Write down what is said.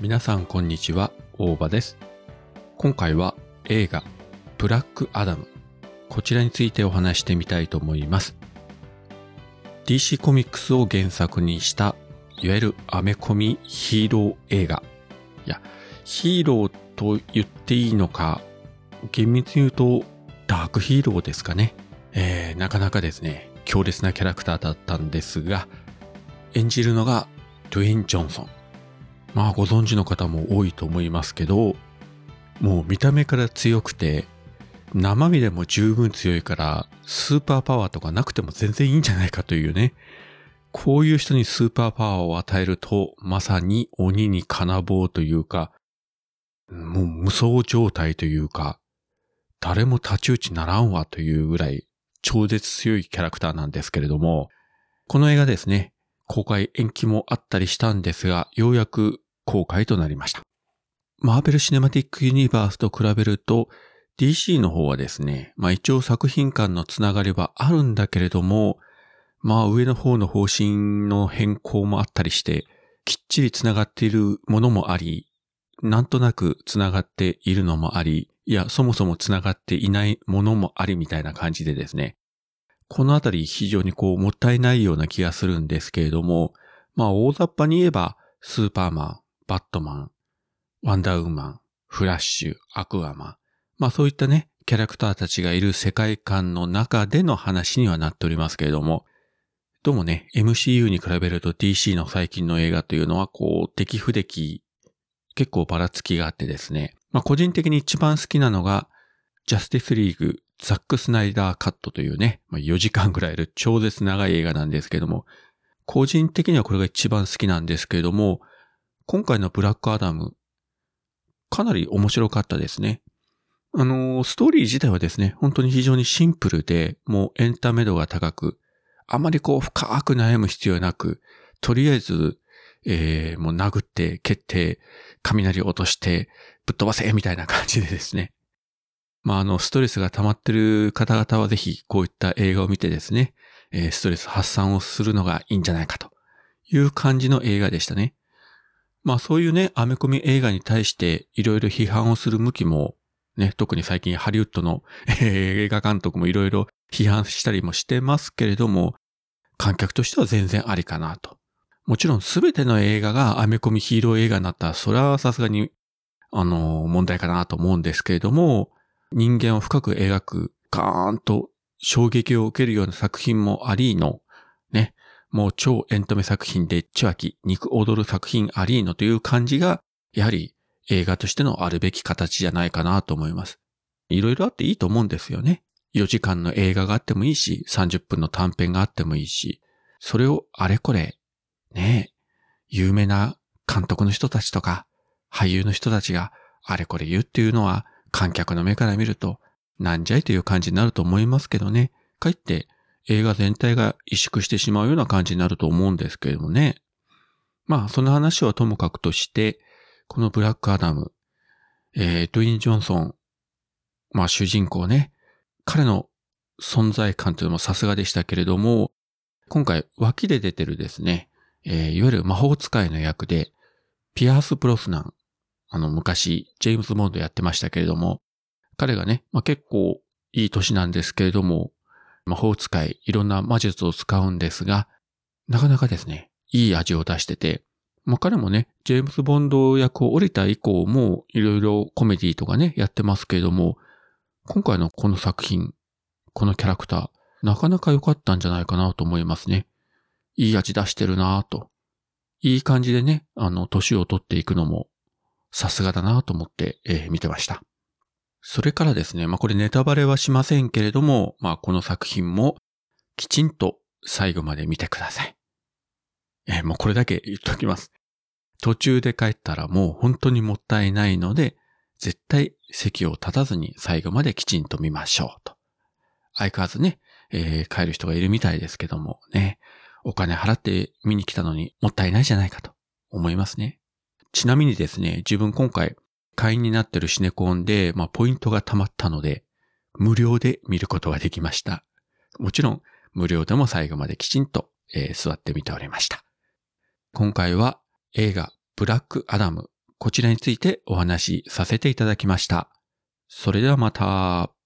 皆さんこんにちは、大場です。今回は映画ブラックアダム、こちらについてお話してみたいと思います。DC コミックスを原作にした、いわゆるアメコミヒーロー映画。いや、ヒーローと言っていいのか、厳密に言うとダークヒーローですかね。えー、なかなかですね、強烈なキャラクターだったんですが、演じるのがドゥイン・ジョンソン。まあご存知の方も多いと思いますけど、もう見た目から強くて、生身でも十分強いから、スーパーパワーとかなくても全然いいんじゃないかというね。こういう人にスーパーパワーを与えると、まさに鬼に金棒というか、もう無双状態というか、誰も太刀打ちならんわというぐらい超絶強いキャラクターなんですけれども、この映画ですね、公開延期もあったりしたんですが、ようやく公開となりました。マーベル・シネマティック・ユニバースと比べると、DC の方はですね、まあ一応作品間のつながりはあるんだけれども、まあ上の方の方針の変更もあったりして、きっちりつながっているものもあり、なんとなくつながっているのもあり、いや、そもそもつながっていないものもありみたいな感じでですね、このあたり非常にこうもったいないような気がするんですけれども、まあ大雑把に言えば、スーパーマン、バットマン、ワンダーウーマン、フラッシュ、アクアマン、まあそういったね、キャラクターたちがいる世界観の中での話にはなっておりますけれども、どうもね、MCU に比べると DC の最近の映画というのはこう、敵不敵、結構ばらつきがあってですね、まあ個人的に一番好きなのが、ジャスティスリーグ、ザック・スナイダーカットというね、まあ、4時間ぐらいある超絶長い映画なんですけども、個人的にはこれが一番好きなんですけれども、今回のブラックアダム、かなり面白かったですね。あのー、ストーリー自体はですね、本当に非常にシンプルで、もうエンタメ度が高く、あまりこう深く悩む必要なく、とりあえず、えー、もう殴って、蹴って、雷を落として、ぶっ飛ばせみたいな感じでですね。まあ、あの、ストレスが溜まってる方々はぜひこういった映画を見てですね、え、ストレス発散をするのがいいんじゃないかという感じの映画でしたね。まあそういうね、アメコミ映画に対していろいろ批判をする向きも、ね、特に最近ハリウッドの、映画監督もいろいろ批判したりもしてますけれども、観客としては全然ありかなと。もちろん全ての映画がアメコミヒーロー映画になったら、それはさすがに、あの、問題かなと思うんですけれども、人間を深く描く、カーンと衝撃を受けるような作品もありの、ね、もう超エンタメ作品で血湧き、肉踊る作品ありのという感じが、やはり映画としてのあるべき形じゃないかなと思います。いろいろあっていいと思うんですよね。4時間の映画があってもいいし、30分の短編があってもいいし、それをあれこれ、ね、有名な監督の人たちとか、俳優の人たちがあれこれ言うっていうのは、観客の目から見ると、なんじゃいという感じになると思いますけどね。かえって映画全体が萎縮してしまうような感じになると思うんですけれどもね。まあ、その話はともかくとして、このブラックアダム、えー、ドゥイン・ジョンソン、まあ主人公ね、彼の存在感というのもさすがでしたけれども、今回脇で出てるですね、えーいわゆる魔法使いの役で、ピアース・ブロスナン、あの昔、ジェームズ・ボンドやってましたけれども、彼がね、まあ、結構いい年なんですけれども、魔法使い、いろんな魔術を使うんですが、なかなかですね、いい味を出してて、まあ、彼もね、ジェームズ・ボンド役を降りた以降も、いろいろコメディとかね、やってますけれども、今回のこの作品、このキャラクター、なかなか良かったんじゃないかなと思いますね。いい味出してるなぁと。いい感じでね、あの、年を取っていくのも、さすがだなと思って、えー見てました。それからですね、まあ、これネタバレはしませんけれども、まあ、この作品も、きちんと最後まで見てください。えーもうこれだけ言っときます。途中で帰ったらもう本当にもったいないので、絶対席を立たずに最後まできちんと見ましょうと。相変わらずね、えー帰る人がいるみたいですけどもね、お金払って見に来たのにもったいないじゃないかと思いますね。ちなみにですね、自分今回会員になってるシネコンで、まあポイントが溜まったので、無料で見ることができました。もちろん、無料でも最後まできちんと、えー座って見ておりました。今回は映画ブラックアダム。こちらについてお話しさせていただきました。それではまた。